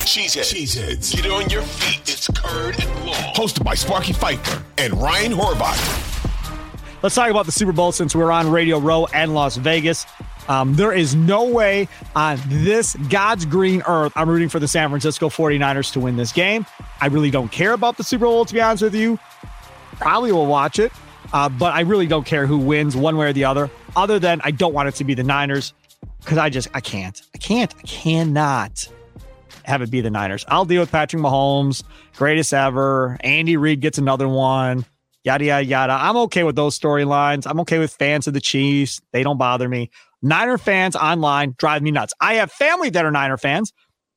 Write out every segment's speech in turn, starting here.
Cheeseheads. Cheeseheads. Get on your feet. It's Curd and Long. Hosted by Sparky Fifer and Ryan Horvath. Let's talk about the Super Bowl since we're on Radio Row and Las Vegas. Um, there is no way on this God's green earth I'm rooting for the San Francisco 49ers to win this game. I really don't care about the Super Bowl, to be honest with you. Probably will watch it, uh, but I really don't care who wins one way or the other, other than I don't want it to be the Niners because I just, I can't. I can't. I cannot have it be the Niners. I'll deal with Patrick Mahomes, greatest ever. Andy Reid gets another one. Yada yada yada. I'm okay with those storylines. I'm okay with fans of the Chiefs. They don't bother me. Niner fans online drive me nuts. I have family that are Niner fans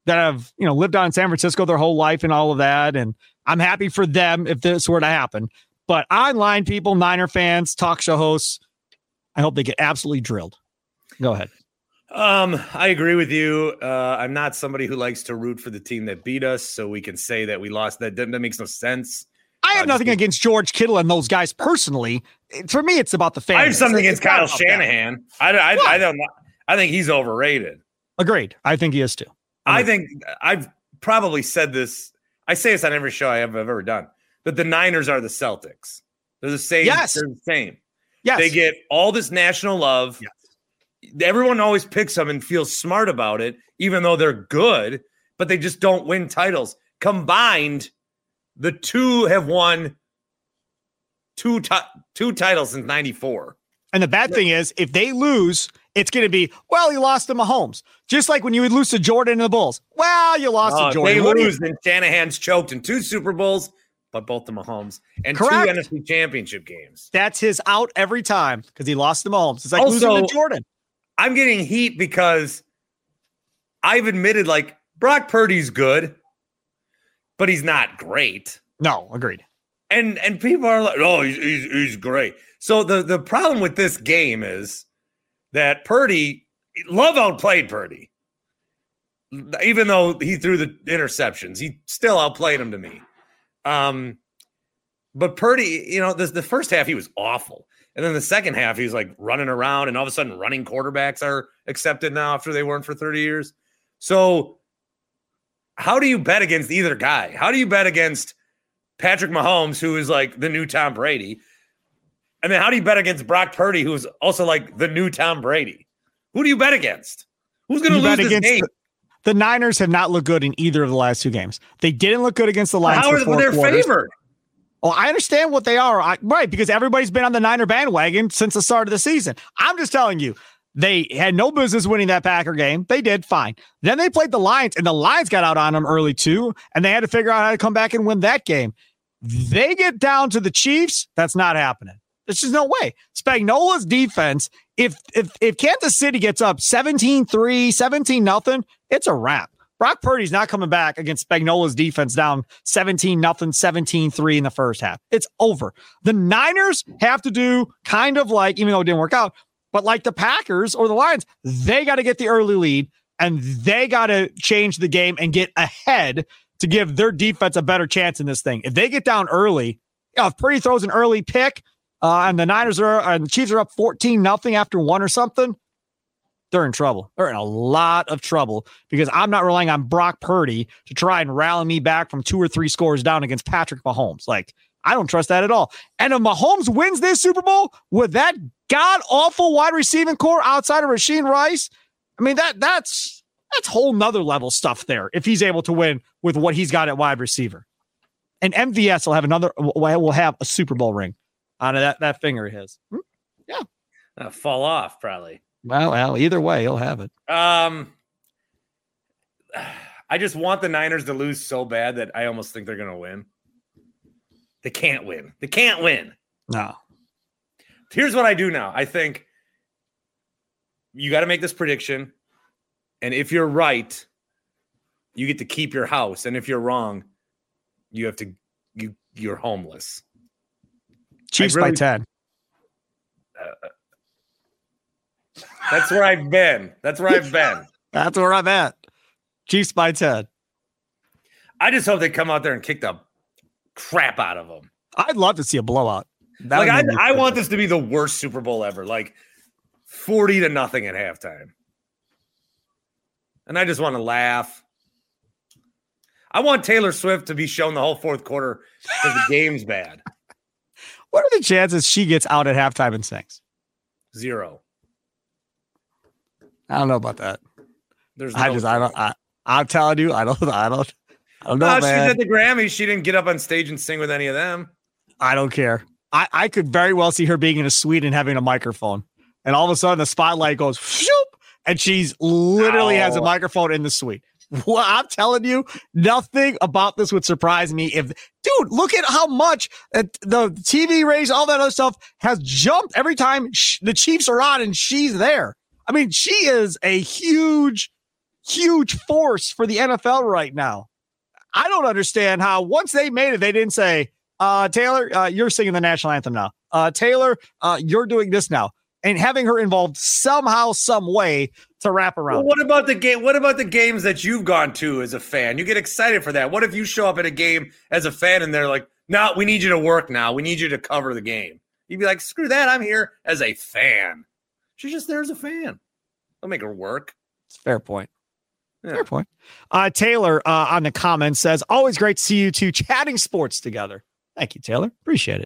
that have, you know, lived in San Francisco their whole life and all of that. And I'm happy for them if this were to happen. But online people, Niner fans, talk show hosts, I hope they get absolutely drilled. Go ahead. Um, I agree with you. Uh, I'm not somebody who likes to root for the team that beat us, so we can say that we lost. That that makes no sense. I have uh, nothing against George Kittle and those guys personally. For me, it's about the fans. I have something against Kyle Shanahan. I, I, I, don't. I think he's overrated. Agreed. I think he is too. I, I think I've probably said this. I say this on every show I have ever done. That the Niners are the Celtics. They're the same. Yes. They're the same. Yes. They get all this national love. Yes everyone always picks them and feels smart about it, even though they're good, but they just don't win titles. Combined, the two have won two t- two titles since '94. And the bad thing is, if they lose, it's going to be well, you lost to Mahomes, just like when you would lose to Jordan and the Bulls. Well, you lost to uh, Jordan. They lose, then Shanahan's choked in two Super Bowls, but both the Mahomes and Correct. two NFC Championship games. That's his out every time because he lost to Mahomes. It's like also, losing to Jordan. I'm getting heat because I've admitted like Brock Purdy's good, but he's not great. No, agreed. And and people are like, oh, he's, he's, he's great. So the the problem with this game is that Purdy, Love outplayed Purdy, even though he threw the interceptions, he still outplayed him to me. Um, but Purdy, you know, this the first half he was awful. And then the second half, he's like running around, and all of a sudden, running quarterbacks are accepted now after they weren't for 30 years. So, how do you bet against either guy? How do you bet against Patrick Mahomes, who is like the new Tom Brady? And then how do you bet against Brock Purdy, who's also like the new Tom Brady? Who do you bet against? Who's going to lose this game? The, the, Niners have not looked good in either of the last two games. They didn't look good against the Lions. How are they favored? Well, I understand what they are, I, right? Because everybody's been on the Niner bandwagon since the start of the season. I'm just telling you, they had no business winning that Packer game. They did fine. Then they played the Lions, and the Lions got out on them early too, and they had to figure out how to come back and win that game. They get down to the Chiefs. That's not happening. There's just no way. Spagnuolo's defense, if if if Kansas City gets up 17-3, 17 nothing, it's a wrap. Brock Purdy's not coming back against Spagnuolo's defense down 17 nothing, 17 3 in the first half. It's over. The Niners have to do kind of like, even though it didn't work out, but like the Packers or the Lions, they got to get the early lead and they got to change the game and get ahead to give their defense a better chance in this thing. If they get down early, you know, if Purdy throws an early pick uh, and the Niners are and the Chiefs are up 14 nothing after one or something, they're in trouble. They're in a lot of trouble because I'm not relying on Brock Purdy to try and rally me back from two or three scores down against Patrick Mahomes. Like, I don't trust that at all. And if Mahomes wins this Super Bowl with that god awful wide receiving core outside of Rashee Rice, I mean that that's That's whole nother level stuff there if he's able to win with what he's got at wide receiver. And MVS will have another will have a Super Bowl ring on that, that finger of his. Hmm? Yeah. Uh, fall off, probably. Well, well, either way, he'll have it. Um I just want the Niners to lose so bad that I almost think they're gonna win. They can't win. They can't win. No. Here's what I do now. I think you got to make this prediction. And if you're right, you get to keep your house. And if you're wrong, you have to you you're homeless. Chiefs really, by 10. Uh, that's where I've been. That's where I've been. that's where I'm at. Chiefs by 10. I just hope they come out there and kick the crap out of them. I'd love to see a blowout. That like I, I want this to be the worst Super Bowl ever. Like 40 to nothing at halftime. And I just want to laugh. I want Taylor Swift to be shown the whole fourth quarter because the game's bad. What are the chances she gets out at halftime and sings? Zero. I don't know about that. There's I just I don't I, I'm telling you, I don't I don't I don't know. No, man. she's at the Grammys. She didn't get up on stage and sing with any of them. I don't care. I, I could very well see her being in a suite and having a microphone. And all of a sudden the spotlight goes shoop, and she's literally Ow. has a microphone in the suite. Well, I'm telling you, nothing about this would surprise me if, dude, look at how much uh, the TV race, all that other stuff has jumped every time sh- the Chiefs are on and she's there. I mean, she is a huge, huge force for the NFL right now. I don't understand how once they made it, they didn't say, uh, Taylor, uh, you're singing the national anthem now. Uh, Taylor, uh, you're doing this now. And having her involved somehow, some way to wrap around. Well, what about the game? What about the games that you've gone to as a fan? You get excited for that. What if you show up at a game as a fan and they're like, "No, we need you to work now. We need you to cover the game." You'd be like, "Screw that! I'm here as a fan." She's just there as a fan. I'll make her work. It's fair point. Yeah. Fair point. Uh, Taylor uh, on the comments says, "Always great to see you two chatting sports together." Thank you, Taylor. Appreciate it.